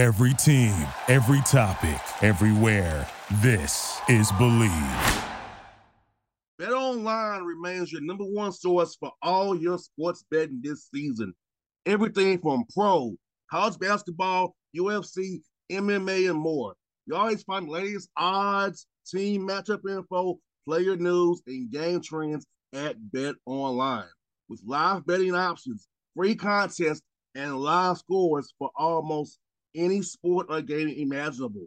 Every team, every topic, everywhere. This is Bleav. Bet Online remains your number one source for all your sports betting this season. Everything from pro, college basketball, UFC, MMA, and more. You always find the latest odds, team matchup info, player news, and game trends at Bet Online. With live betting options, free contests, and live scores for almost any sport or game imaginable.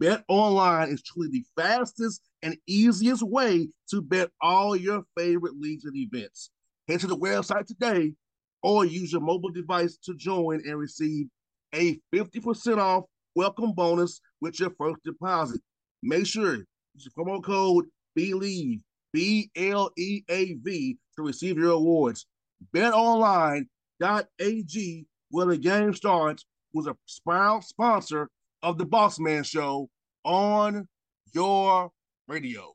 Bet online is truly the fastest and easiest way to bet all your favorite leagues and events. Head to the website today or use your mobile device to join and receive a 50% off welcome bonus with your first deposit. Make sure use the promo code BLEAV, B L E A V, to receive your awards. BetOnline.ag, where the game starts, was a sponsor of the Boss Man Show on your radio.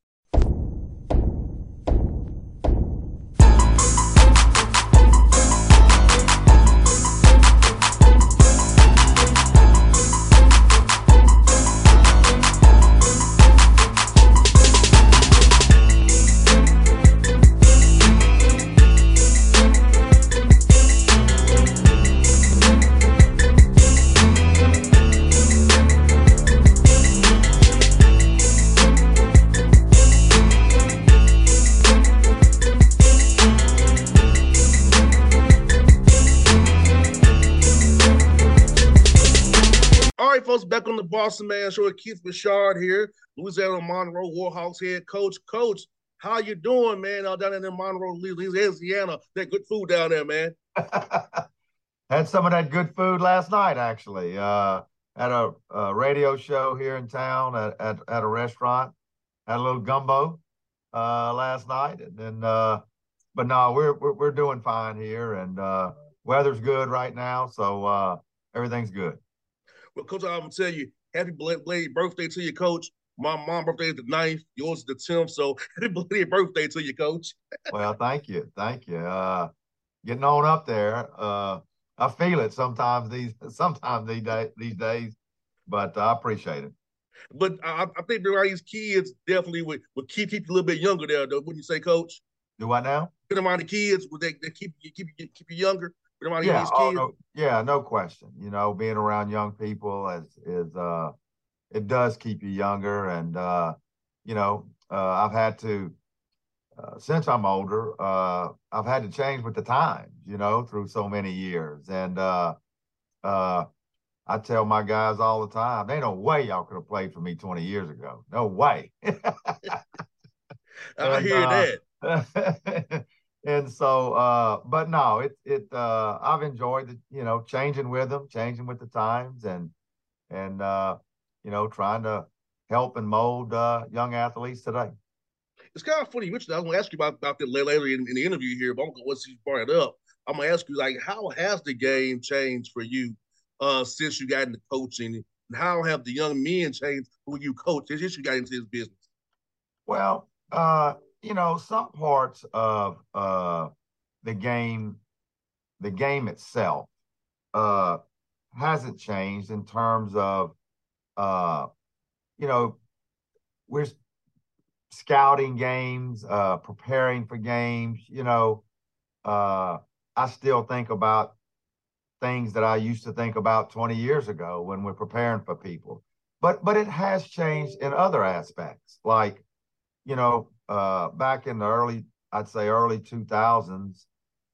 Boss Man Show with Keith Richard here, Louisiana Monroe Warhawks head coach. Coach, how you doing, man? Out down in Monroe, Louisiana, that good food down there, man. Had some of that good food last night, actually. Uh, at a, a, radio show here in town at, at, at, a restaurant. Had a little gumbo uh, last night, and then. Uh, but no, we're, we're, we're doing fine here, and uh, weather's good right now, so uh, everything's good. But coach, I'm gonna tell you, happy belated birthday to your coach. My mom birthday is the 9th, yours is the 10th. So happy belated birthday to you, coach. well, thank you. Thank you. Uh, getting on up there. Uh, I feel it sometimes these sometimes these days these days, but I appreciate it. But I, I think around these kids definitely would, would keep keep you a little bit younger there, though. Wouldn't you say, Coach? Do what now? Get around the kids, would they, they keep you keep you keep you younger? Yeah, oh, no, yeah, no question. You know, being around young people is is uh it does keep you younger and uh you know, uh I've had to uh, since I'm older, uh I've had to change with the times, you know, through so many years. And uh uh I tell my guys all the time, ain't no way y'all could have played for me 20 years ago. No way. I and, hear uh, that. and so uh but no it it uh i've enjoyed the you know changing with them changing with the times and and uh you know trying to help and mold uh young athletes today. It's kind of funny you mentioned that. i'm going to ask you about, about that later in, in the interview here but once you brought it up i'm going to ask you like how has the game changed for you uh since you got into coaching? And how have the young men changed who you coach since you got into this business? Well uh you know, some parts of uh, the game, the game itself, uh, hasn't changed in terms of, uh, you know, we're scouting games, uh, preparing for games. You know, uh, I still think about things that I used to think about 20 years ago when we're preparing for people. But but it has changed in other aspects, like you know, uh, back in the early, I'd say early 2000s,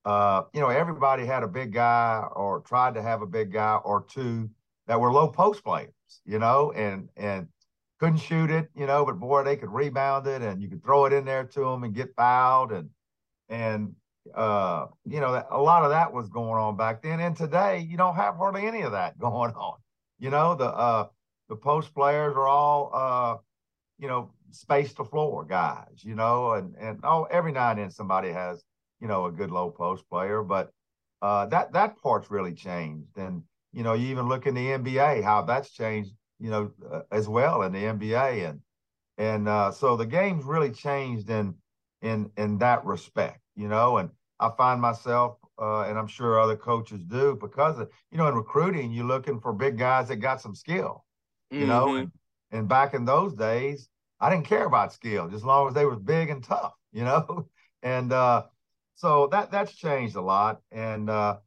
uh, you know, everybody had a big guy or tried to have a big guy or two that were low post players, you know, and and couldn't shoot it, you know, but boy, they could rebound it and you could throw it in there to them and get fouled and and uh, you know, a lot of that was going on back then. And today, you don't have hardly any of that going on. You know, the uh, the post players are all uh, you know, space to floor guys, you know, and and oh, every now and then somebody has, you know, a good low post player, but uh, that that part's really changed. And you know, you even look in the NBA how that's changed, you know, uh, as well in the NBA, and and uh, so the game's really changed in in in that respect, you know. And I find myself uh, and I'm sure other coaches do, because of, you know in recruiting you're looking for big guys that got some skill, you mm-hmm. know, and, and back in those days I didn't care about skill, just as long as they were big and tough, you know, and uh, so that that's changed a lot. And uh,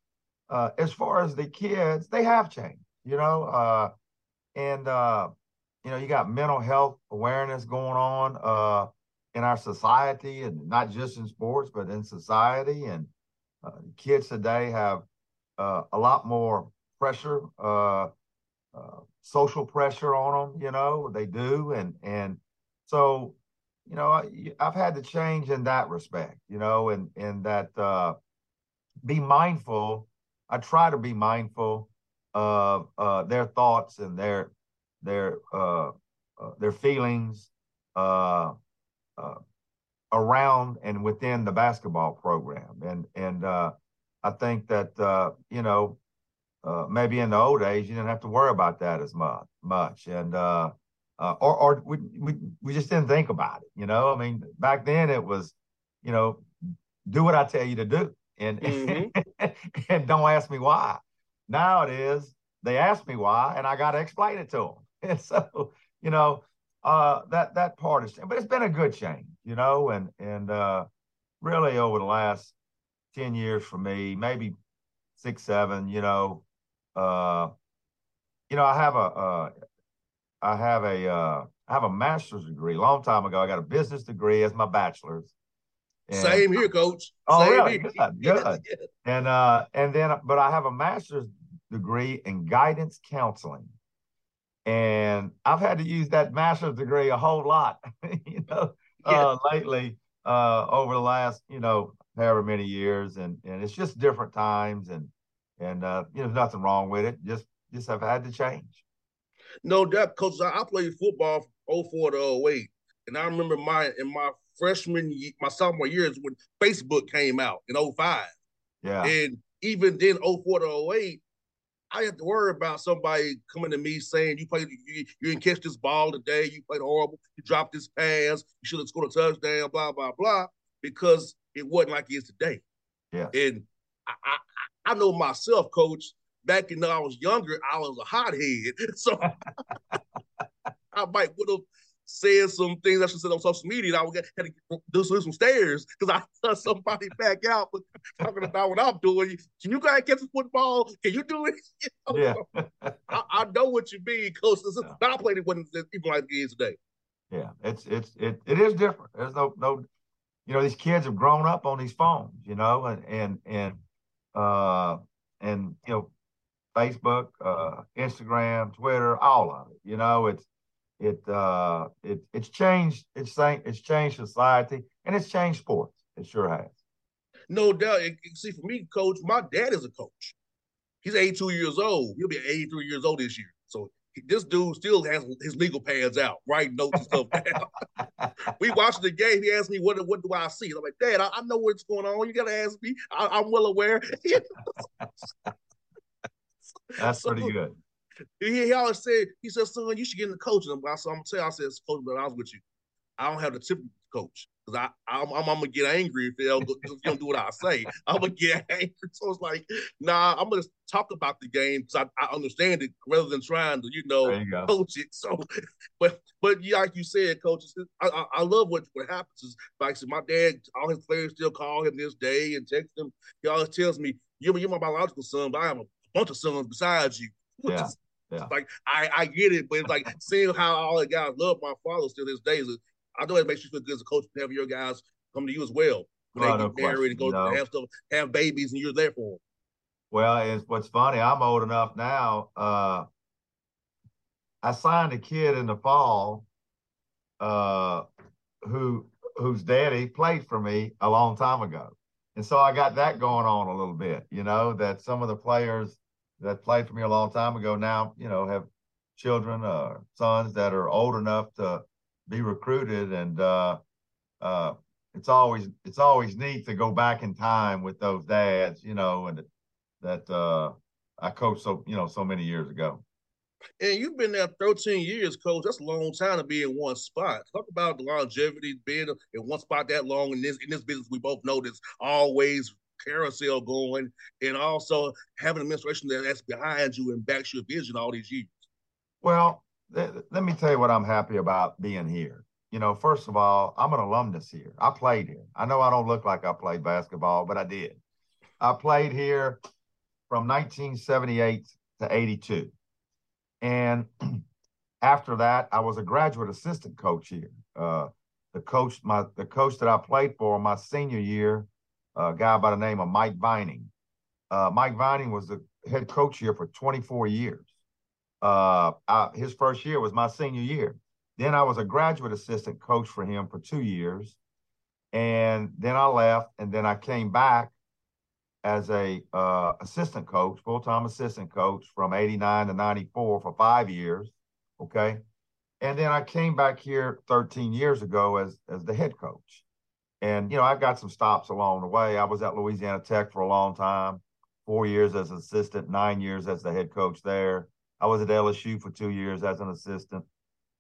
uh, as far as the kids, they have changed, you know, uh, and uh, you know you got mental health awareness going on uh, in our society, and not just in sports, but in society. And uh, kids today have uh, a lot more pressure, uh, uh, social pressure on them. You know, they do, and and so, you know, I, have had to change in that respect, you know, and and that uh, be mindful. I try to be mindful of uh, their thoughts and their their uh, uh their feelings uh, uh, around and within the basketball program, and and I think that you know maybe in the old days you didn't have to worry about that as much much, and uh, or or we, we we just didn't think about it. You know, I mean, back then it was, you know, do what I tell you to do, and mm-hmm. and don't ask me why. Now it is they ask me why, and I got to explain it to them. And so, you know, uh, that that part is, but it's been a good change, you know, and and uh, really over the last ten years for me, maybe six, seven, you know, uh, you know, I have a, a I have a uh, I have a master's degree. A long time ago, I got a business degree as my bachelor's. And, Same here, coach. Oh, Same really? Good, good. and uh, and then, but I have a master's degree in guidance counseling, and I've had to use that master's degree a whole lot, you know, yeah. uh, lately uh, over the last, you know, however many years, and and it's just different times, and and uh, you know, nothing wrong with it. Just just have had to change. No doubt, coach. I, played football from 04 to 08. And I remember my in my freshman my sophomore years when Facebook came out in 05. Yeah. And even then, 04 to 08, I had to worry about somebody coming to me saying you played you, you didn't catch this ball today, you played horrible, you dropped this pass, you should have scored a touchdown, blah, blah, blah, because it wasn't like it is today. Yeah. And I, I, I know myself, coach, back in when I was younger, I was a hothead. So I might would have said some things I should said on social media. I would get, had to do some stairs because I saw somebody back out but talking about what I'm doing. Can you guys catch the football? Can you do it? You know? Yeah. I, I, know what you mean, coach. This yeah. I played it when even like is today. Yeah, it's it's it it is different. There's no no you know, these kids have grown up on these phones, you know, and and and uh and you know Facebook, uh, Instagram, Twitter, all of it. You know, it's it uh, it it's changed. It's it's changed society and it's changed sports. It sure has. No doubt. See, for me, coach, my dad is a coach. He's 82 years old. He'll be 83 years old this year. So this dude still has his legal pads out, writing notes and stuff down. we watched the game. He asked me, "What what do I see?" I'm like, "Dad, I, I know what's going on. You gotta ask me. I, am well aware." That's so, pretty good. He, he always said, he said, son, you should get in the coaching. I said, I'm gonna tell you, I said, coach, but I was with you. I don't have the typical coach because I I'm, I'm, I'm, gonna get angry if they don't, if don't do what I say. I'm gonna get angry. So it's like, nah, I'm gonna talk about the game because I, I understand it rather than trying to you know you coach it. So, but but yeah, like you said, coaches, I, I, I love what what happens is like so my dad, all his players still call him this day and text him. He always tells me, "You're, you're my biological son, but I am a bunch of sons besides you. Yeah. yeah. Like I, I get it, but it's like seeing how all the guys love my father still this day. Is, I know it makes you feel good as a coach to have your guys come to you as well when oh, they get no married and go to have stuff, have babies, and you're there for them. Well, it's what's funny. I'm old enough now. Uh, I signed a kid in the fall, uh, who whose daddy played for me a long time ago. And so I got that going on a little bit, you know, that some of the players that played for me a long time ago now, you know, have children, uh, sons that are old enough to be recruited. And uh, uh, it's always it's always neat to go back in time with those dads, you know, and that uh, I coached so you know so many years ago. And you've been there 13 years, coach. That's a long time to be in one spot. Talk about the longevity being in one spot that long in this in this business. We both know there's always carousel going, and also having administration that's behind you and backs your vision all these years? Well, th- let me tell you what I'm happy about being here. You know, first of all, I'm an alumnus here. I played here. I know I don't look like I played basketball, but I did. I played here from 1978 to 82. And after that, I was a graduate assistant coach here. Uh, the coach, my the coach that I played for my senior year, a guy by the name of Mike Vining. Uh, Mike Vining was the head coach here for 24 years. Uh, I, his first year was my senior year. Then I was a graduate assistant coach for him for two years, and then I left, and then I came back as a uh, assistant coach, full time assistant coach from '89 to '94 for five years. Okay, and then I came back here 13 years ago as as the head coach. And you know, I got some stops along the way. I was at Louisiana Tech for a long time, four years as assistant, nine years as the head coach there. I was at LSU for two years as an assistant.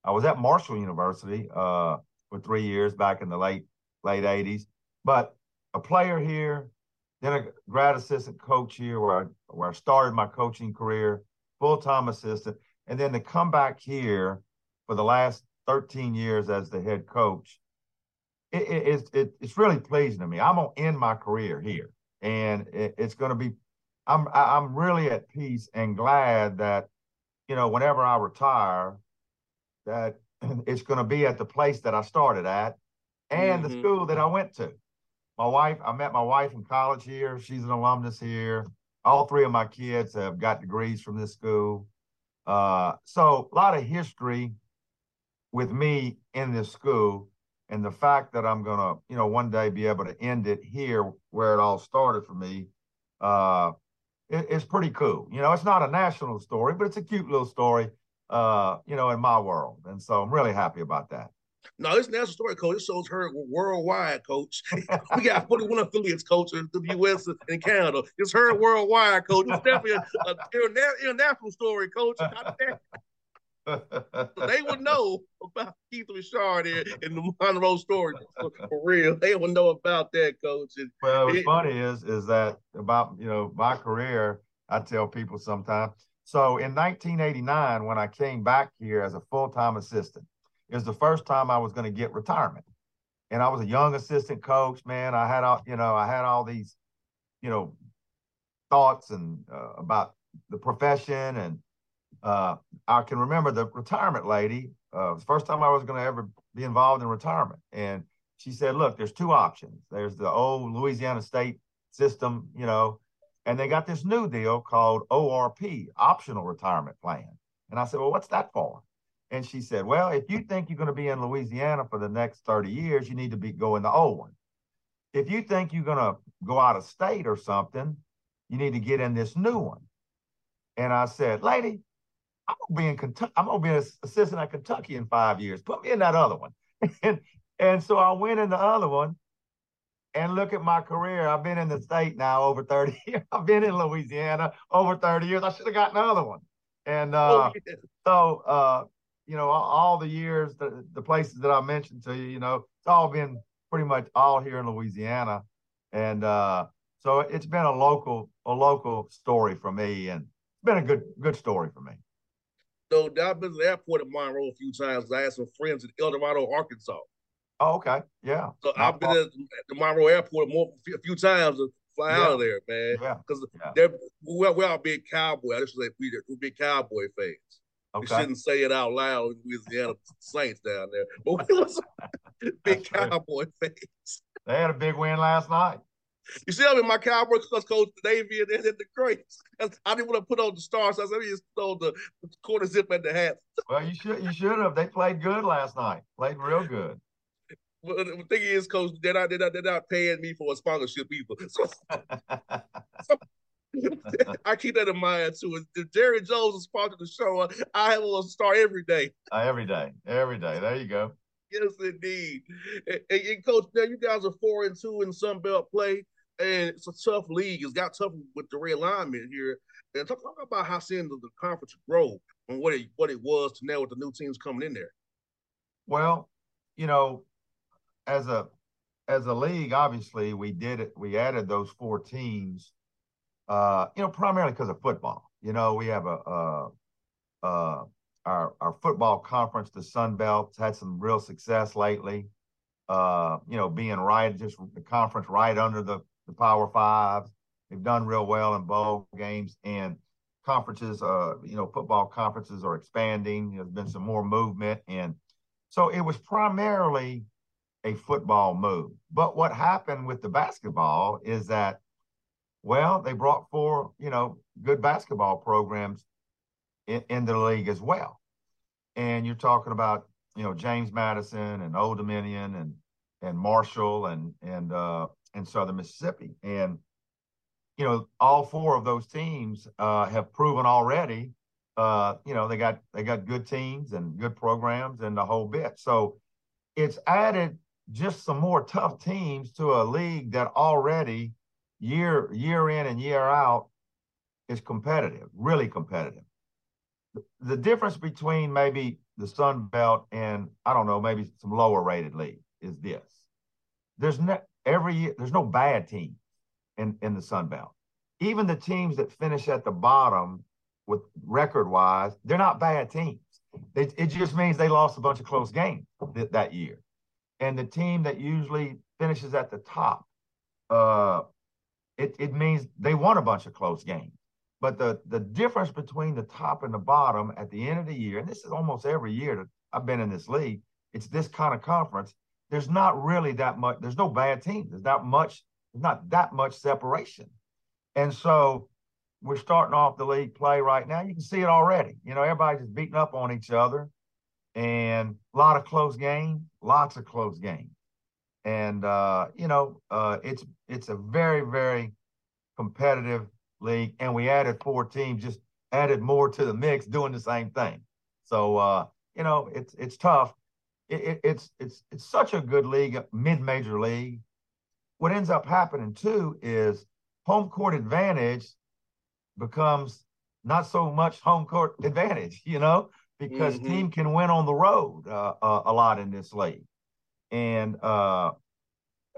I was at Marshall University uh, for three years back in the late late 80s. But a player here, then a grad assistant coach here where I, where I started my coaching career, full time assistant, and then to come back here for the last 13 years as the head coach, it, it, it, it's really pleasing to me. I'm gonna end my career here, and it, it's going to be. I'm I'm really at peace and glad that, you know, whenever I retire, that it's going to be at the place that I started at, and mm-hmm. the school that I went to. My wife, I met my wife in college here. She's an alumnus here. All three of my kids have got degrees from this school. Uh, so a lot of history with me in this school and the fact that I'm gonna, you know, one day be able to end it here where it all started for me, uh, it, it's pretty cool. You know, it's not a national story, but it's a cute little story, uh, you know, in my world, and so I'm really happy about that. No, this national story, coach. This show's heard worldwide, coach. we got 41 affiliates, coach, in the U.S. and Canada. It's heard worldwide, coach. It's definitely an international story, coach they would know about Keith Richard here in the Monroe story for, real. They would know about that, coach. And well, what's it, funny is is that about you know my career. I tell people sometimes. So in 1989, when I came back here as a full time assistant, it was the first time I was going to get retirement, and I was a young assistant coach. Man, I had all you know, I had all these, you know, thoughts and uh, about the profession and uh, I can remember the retirement lady. Uh, the first time I was going to ever be involved in retirement, and she said, "Look, there's two options. There's the old Louisiana State system, you know, and they got this new deal called ORP, Optional Retirement Plan." And I said, "Well, what's that for?" And she said, "Well, if you think you're going to be in Louisiana for the next 30 years, you need to be going the old one. If you think you're going to go out of state or something, you need to get in this new one." And I said, "Lady, I'm gonna be in Kentucky. I'm gonna be an assistant at Kentucky in five years. Put me in that other one. and and so I went in the other one. And look at my career. I've been in the state now over 30 years. I've been in Louisiana over 30 years. I should have gotten another one. And uh, oh, so uh, you know, all, the years, the, the places that I mentioned to you, you know, it's all been pretty much all here in Louisiana. And uh, so it's been a local, a local story for me, and it's been a good, good story for me. So I've been to the airport in Monroe a few times. I had some friends in El Dorado, Arkansas. Oh, okay. Yeah. So Not I've been at the Monroe airport more a few times to fly yeah. out of there, man. Yeah. Because yeah. we're, we're all big cowboy. I just say we we're big cowboy fans. Okay. We shouldn't say it out loud Louisiana Saints down there. But we was big cowboy fans. They had a big win last night. You see, I'm in my Cowboys coach Navy and then the Grace. I didn't want to put on the stars. So I said, just throw the quarter zip at the hat. Well, you should you should have. They played good last night. Played real good. Well, the thing is, coach, they're not they're not, they're not paying me for a sponsorship either. So, so I keep that in mind too. If Jerry Jones is sponsoring the show, I will start every day. Uh, every day, every day. There you go. Yes, indeed. And, and, and, coach, now you guys are four and two in Sun Belt play and it's a tough league. It's got tough with the realignment here. And talk, talk about how seeing the, the conference grow and what it what it was to now with the new teams coming in there. Well, you know, as a as a league, obviously, we did it. We added those four teams, uh, you know, primarily because of football. You know, we have a, a, a our our football conference, the Sun Belt, had some real success lately. Uh, you know, being right just the conference right under the the Power Five. They've done real well in bowl games and conferences. Uh, you know, football conferences are expanding. There's been some more movement, and so it was primarily a football move. But what happened with the basketball is that, well, they brought four, you know, good basketball programs in, in the league as well. And you're talking about, you know, James Madison and Old Dominion and and Marshall and and uh, and Southern Mississippi. And you know, all four of those teams uh, have proven already. Uh, you know, they got they got good teams and good programs and the whole bit. So it's added just some more tough teams to a league that already year year in and year out is competitive, really competitive. The difference between maybe the Sun Belt and I don't know, maybe some lower rated league is this. There's no every year there's no bad team in, in the Sun Belt. Even the teams that finish at the bottom with record wise, they're not bad teams. It, it just means they lost a bunch of close games th- that year and the team that usually finishes at the top, uh, it, it means they won a bunch of close games. But the the difference between the top and the bottom at the end of the year, and this is almost every year that I've been in this league, it's this kind of conference. There's not really that much. There's no bad team. There's not much. There's not that much separation, and so we're starting off the league play right now. You can see it already. You know, everybody's just beating up on each other and a lot of close games, lots of close games. And uh, you know, uh, it's it's a very very competitive league, and we added four teams, just added more to the mix, doing the same thing. So uh, you know, it's it's tough. It, it, it's it's it's such a good league, mid major league. What ends up happening too is home court advantage becomes not so much home court advantage. You know, because mm-hmm. team can win on the road uh, uh, a lot in this league, and uh,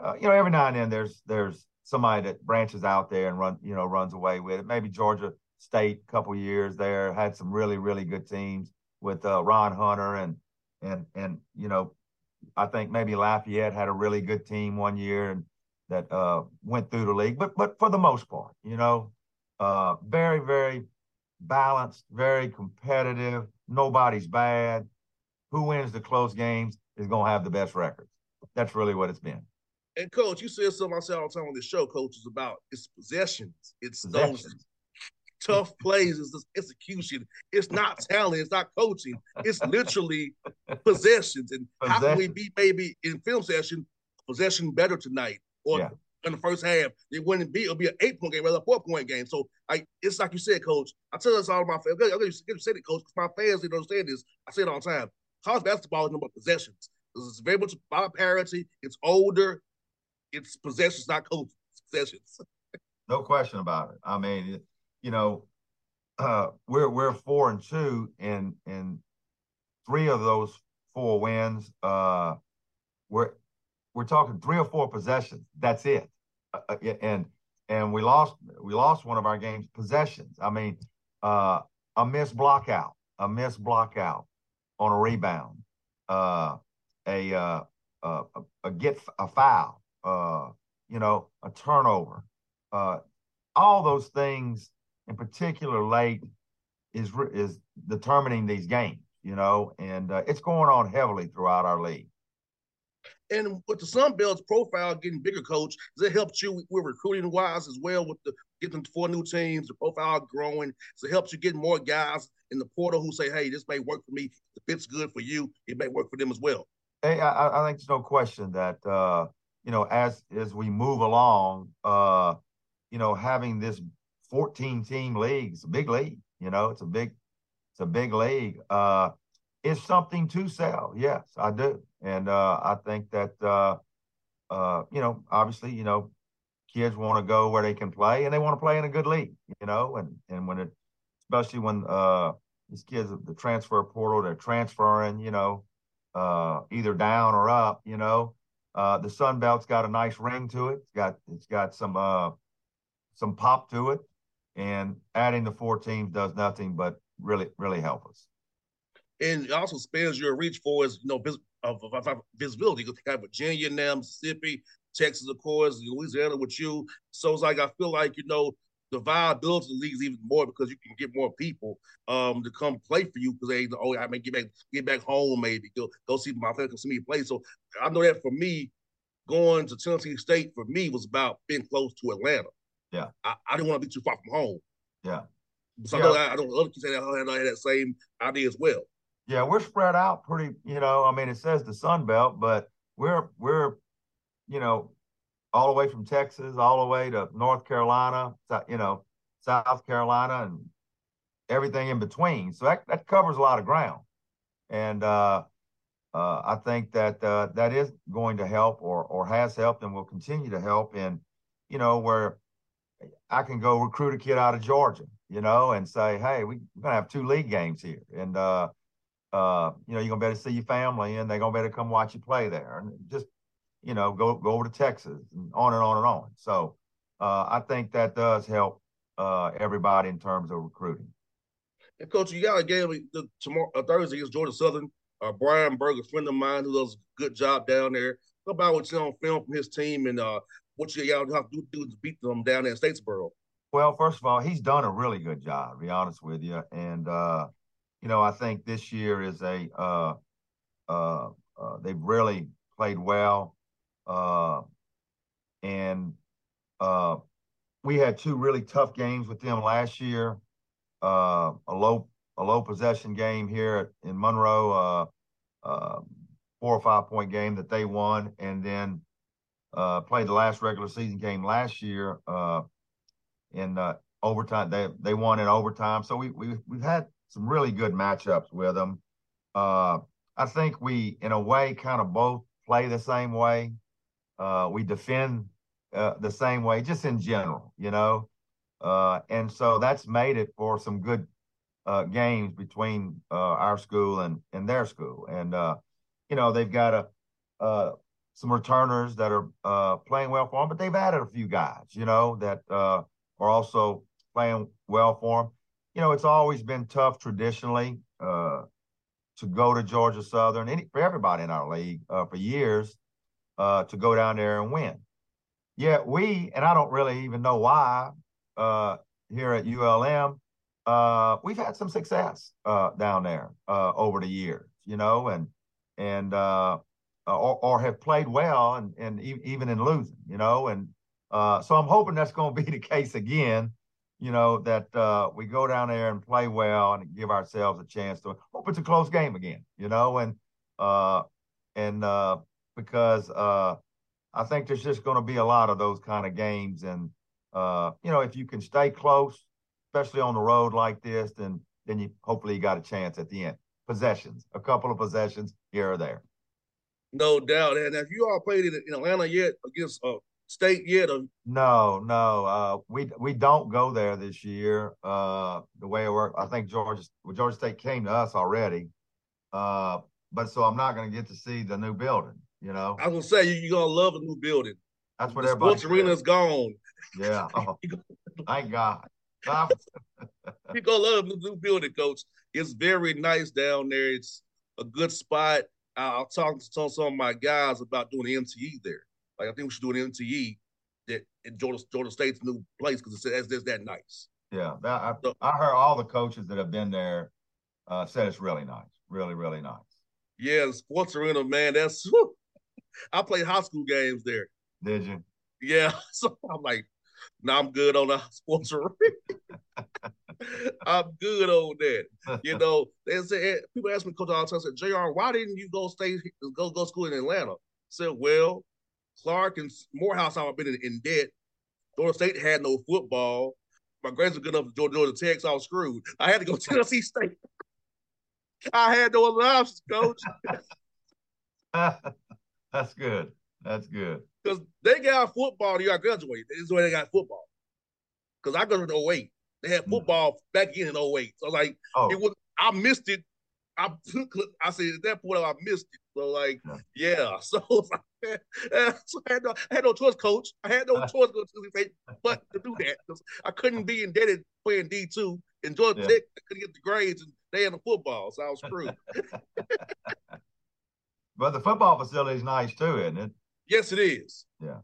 uh, you know every now and then there's there's somebody that branches out there and run you know runs away with it. Maybe Georgia State, couple years there, had some really really good teams with uh, Ron Hunter and and and you know I think maybe Lafayette had a really good team one year and that uh, went through the league, but but for the most part, you know, uh, very very balanced, very competitive nobody's bad. Who wins the close games is going to have the best records. That's really what it's been. And coach, you said something I say all the time on the show, coach, is about it's possessions. It's possessions. those tough plays, it's this execution. It's not talent, it's not coaching. It's literally possessions. And Possession. how can we be maybe in film session possession better tonight? Or yeah in the first half. It wouldn't be. It'll be an eight point game rather than a four point game. So I, it's like you said, coach. I tell this all my fans. I got you said it, coach, because my fans didn't understand this. I say it all the time. College basketball is number possessions. It's very much about parity. It's older. It's possessions, not. Possessions. no question about it. I mean, you know, uh, we're we're four and two, and and three of those four wins. Uh, we're we're talking three or four possessions. That's it. Uh, uh and and we lost we lost one of our games possessions. I mean, uh, a missed block out, a missed block out on a rebound, uh, a, uh, a a get a foul, uh, you know, a turnover, uh, all those things in particular late is is determining these games, you know, and uh, it's going on heavily throughout our league. And with the Sun Belt's profile getting bigger, coach, does it help you with recruiting wise as well with the getting four new teams, the profile growing? So it helps you get more guys in the portal who say, hey, this may work for me. If it's good for you, it may work for them as well. Hey, I, I think there's no question that uh, you know, as as we move along, uh, you know, having this 14 team league, it's a big league, you know, it's a big, it's a big league. Uh, it's something to sell. Yes, I do. And uh, I think that, uh, uh, you know, obviously, you know, kids want to go where they can play and they want to play in a good league, you know, and, and when it, especially when uh, these kids, the transfer portal, they're transferring, you know, uh, either down or up, you know, uh, the Sun Belt's got a nice ring to it. It's got it's got some uh, some pop to it, and adding the four teams does nothing but really really help us. And it also spans your reach for is you know vis- visibility. You got Virginia now, Mississippi, Texas, of course, Louisiana with you. So it's like I feel like you know the viability of the league is even more because you can get more people um, to come play for you because they oh I may get back get back home maybe go go see my family come see me play. So I know that for me, going to Tennessee State for me was about being close to Atlanta. Yeah, I, I didn't want to be too far from home. Yeah, so yeah. I know I, I don't other kids had, had that same idea as well. Yeah, we're spread out pretty. You know, I mean, it says the Sun Belt, but we're we're you know all the way from Texas, all the way to North Carolina, you know, South Carolina, and everything in between. So that, that covers a lot of ground. And uh, uh, I think that uh, that is going to help or, or has helped and will continue to help in, you know, where I can go recruit a kid out of Georgia, you know, and say, hey, we, are going to have two league games here. And, uh, uh, you know, you're going to better see your family and they're going to better come watch you play there. And just you know, go go over to Texas and on and on and on. So uh, I think that does help uh, everybody in terms of recruiting. And coach, you got a game tomorrow uh, Thursday against Georgia Southern. Uh, Brian Burg, a friend of mine who does a good job down there. What about what you on film from his team and uh, what you y'all have to do to beat them down there in Statesboro? Well, first of all, he's done a really good job. To be honest with you, and uh, you know, I think this year is a uh, uh, uh, they've really played well. Uh, and uh, we had two really tough games with them last year. Uh, a low a low possession game here in Monroe, uh, uh, four or five point game that they won, and then uh, played the last regular season game last year in overtime. They they won in overtime, so we we we've had some really good matchups with them. I think we, in a way, kind of both play the same way. Uh, we defend uh, the same way, just in general, you know. Uh, and so that's made it for some good uh, games between uh, our school and, and their school. And, uh, you know, they've got a, some returners that are playing well for them, but they've added a few guys, you know, that are also playing well for them. You know, it's always been tough traditionally to go to Georgia Southern, any, for everybody in our league for years uh, to go down there and win. Yet we, and I don't really even know why, uh, here at ULM, uh, we've had some success uh, down there uh, over the years, you know, and and uh, or, or have played well, and and even in losing, you know, and uh, so I'm hoping that's going to be the case again. You know that uh, we go down there and play well and give ourselves a chance to hope it's a close game again. You know, and uh, and because uh, I think there's just going to be a lot of those kind of games. And, uh, you know, if you can stay close, especially on the road like this, then then you hopefully you got a chance at the end. Possessions, a couple of possessions here or there. No doubt. And have you all played in, in Atlanta yet against uh, state yet? Or? No, no. Uh, we we don't go there this year. Uh, the way it worked, I think Georgia Georgia State came to us already. Uh, but so I'm not going to get to see the new building. You know, I was gonna say you, are gonna love a new building. That's what the everybody. Sports arena's gone. Yeah. Oh, thank God. you're gonna love the new building, Coach. It's very nice down there. It's a good spot. I'll talk to some of my guys about doing the MTE there. Like I think we should do an MTE that in Georgia, Georgia State's new place because it's, it's that nice. Yeah, that, I, so, I heard all the coaches that have been there uh, said it's really nice, really, really nice. Yeah, the sports arena, man. That's whew, I played high school games there. Did you? Yeah. So I'm like, now I'm good on the sports arena. I'm good on that. You know, they said eh, people ask me, Coach all the time, said, JR, why didn't you go stay go go school in Atlanta? I said, well, Clark and Morehouse I've been in, in debt. Georgia State had no football. My grades were good enough to Georgia, Georgia Tech, so I was screwed. I had to go to Tennessee State. I had no other options, coach. That's good. That's good. Because they got football, you got graduate. This is the way they got football. Because I got in 08. They had mm. football mm-hmm. back in in 08. So like oh. it was I missed it. I I said at that point I missed it. So like, yeah. yeah. So so I, had no, I had no choice, coach. I had no choice to State, but to do that. I couldn't be indebted playing D two and Georgia yeah. Tech I couldn't get the grades and they had the football, so I was screwed. But the football facility is nice too, isn't it? Yes, it is. Yeah.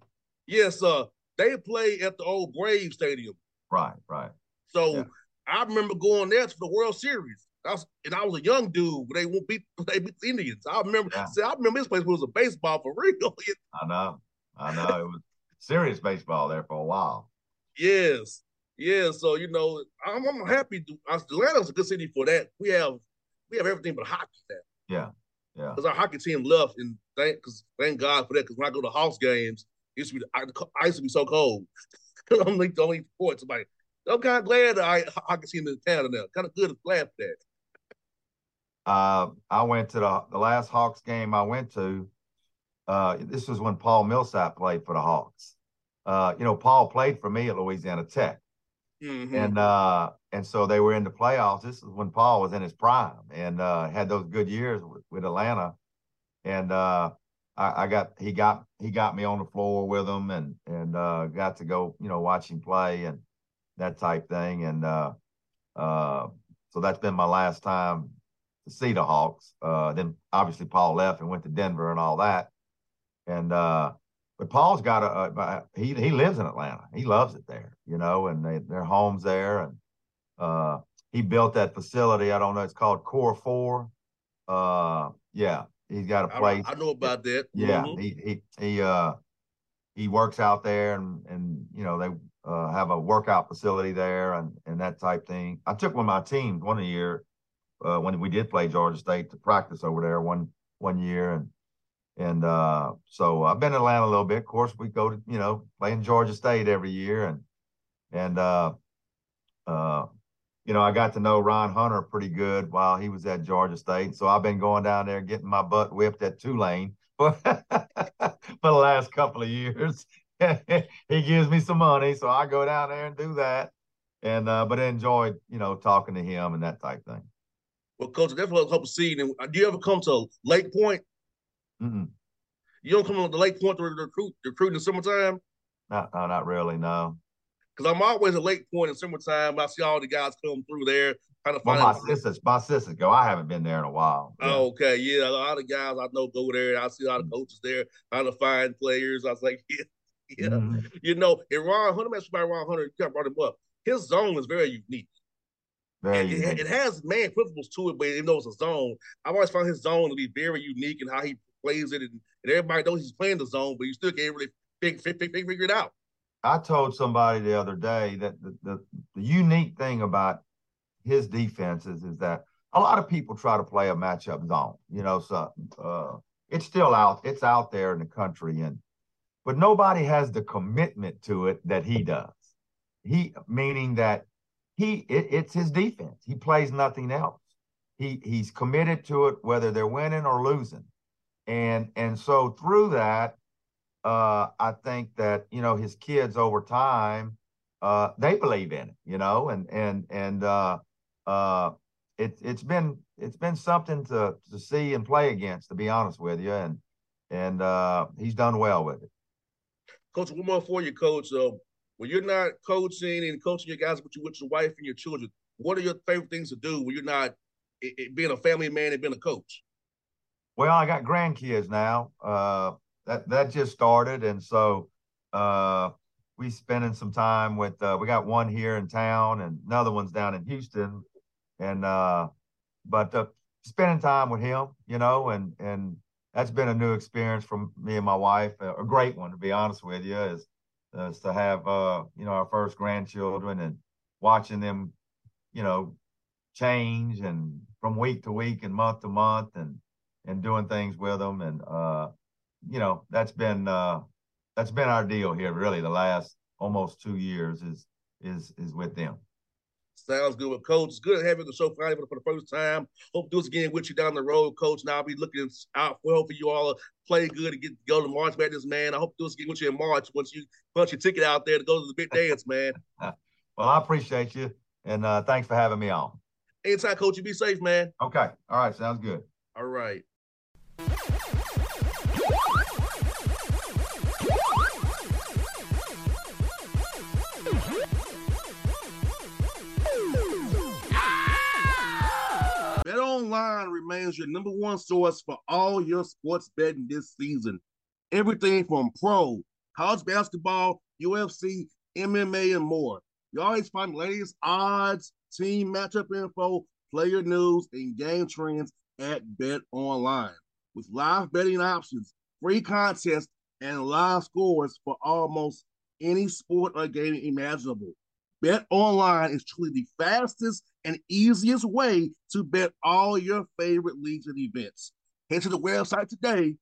Yes, uh, they play at the old Brave Stadium. Right, right. So yeah. I remember going there for the World Series. I was, and I was a young dude. They won't beat they beat the Indians. I remember. Yeah. See, I remember this place was a baseball for real. I know, I know. It was serious baseball there for a while. Yes, yeah. So you know, I'm, I'm happy. To, Atlanta's a good city for that. We have we have everything but hockey there. Yeah, yeah. Because our hockey team left, and thank because thank God for that. Because when I go to Hawks games, it used to be I, I used to be so cold. I'm like the only sports. Like I'm kind of glad I hockey team in town now. Kind of good, glad for that. Uh, I went to the the last Hawks game I went to. Uh, this was when Paul Millsap played for the Hawks. Uh, you know, Paul played for me at Louisiana Tech, mm-hmm. and uh, and so they were in the playoffs. This is when Paul was in his prime and uh, had those good years with, with Atlanta. And uh, I, I, got he got he got me on the floor with him and and uh, got to go you know watch him play and that type thing. And uh, uh, so that's been my last time to see the Hawks. Uh, then obviously Paul left and went to Denver and all that. And but Paul's got a, a, he he lives in Atlanta. He loves it there, you know, and they, their homes there. And uh, he built that facility. I don't know. It's called Core Four. Uh, yeah, he's got a place. I, I know about that. Yeah, mm-hmm. he he he uh he works out there, and and you know they uh, have a workout facility there and and that type thing. I took one of my teams one year uh, when we did play Georgia State to practice over there one one year, and and uh, so I've been in Atlanta a little bit. Of course, we go to you know playing Georgia State every year, and and uh, uh, you know I got to know Ron Hunter pretty good while he was at Georgia State. So I've been going down there getting my butt whipped at Tulane for for the last couple of years. he gives me some money, so I go down there and do that. And uh, but I enjoyed, you know, talking to him and that type thing. Well, coach, I definitely hope to see you. And do you ever come to Lake Point? Mm-mm. You don't come to Lake Point to recruit recruit in the summertime? No, no, not really, no. Because I'm always a Lake Point in summertime. I see all the guys come through there. Kind of well, my sisters, my sisters go. I haven't been there in a while. Yeah. Oh, okay, yeah. A lot of guys I know go there. I see a lot of mm-hmm. coaches there, trying to find players. I was like, yeah, yeah. Mm-hmm. You know, and Ron Hunter, mentioned by Ron Hunter, you brought him up. His zone is very unique. Very it, unique. It, has man principles to it, but even though it's a zone, I've always found his zone to be very unique in how he plays it, and, and everybody knows he's playing the zone, but you still can't really figure, figure, figure it out. I told somebody the other day that the, the, the unique thing about his defenses is that a lot of people try to play a matchup zone. You know, so uh, it's still out. It's out there in the country, and but nobody has the commitment to it that he does. He meaning that he it, it's his defense. He plays nothing else. He he's committed to it whether they're winning or losing. And and so through that, uh, I think that you know his kids over time, uh, they believe in it, you know, and and and uh, uh, it it's been it's been something to to see and play against, to be honest with you, and and uh, he's done well with it. Coach, one more for you, Coach. Uh, when you're not coaching and coaching your guys, but you with your wife and your children, what are your favorite things to do when you're not it, it, being a family man and being a coach? Well, I got grandkids now. Uh, that that just started, and so uh, we spending some time with. Uh, we got one here in town, and another one's down in Houston, and uh, but uh, spending time with him, you know, and and that's been a new experience for me and my wife, a great one to be honest with you, is, is to have uh, you know our first grandchildren and watching them, you know, change and from week to week and month to month and and doing things with them. And uh, you know that's been uh, that's been our deal here really the last almost two years is is is with them. Sounds good. Well, Coach, it's good having the show finally for the first time. Hope to do this again with you down the road, Coach. Now I'll be looking out for hopefully you all play good and get go to March Madness, man. I hope to do this again with you in March once you punch your ticket out there to go to the big dance, man. well, I appreciate you, and uh, thanks for having me on. Anytime, Coach. You be safe, man. Okay. All right. Sounds good. All right. Remains your number one source for all your sports betting this season. Everything from pro, college basketball, UFC, MMA, and more. You always find the latest odds, team matchup info, player news, and game trends at BetOnline. With live betting options, free contests, and live scores for almost any sport or game imaginable. BetOnline is truly the fastest and easiest way to bet all your favorite leagues and events. Head to the website today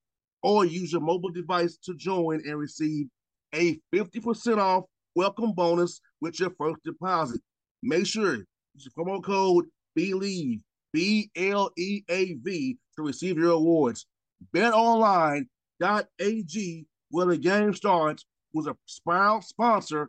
or use your mobile device to join and receive a 50% off welcome bonus with your first deposit. Make sure use the promo code BLEAV, B L E A V, to receive your awards. BetOnline.ag, where the game starts, was a proud sponsor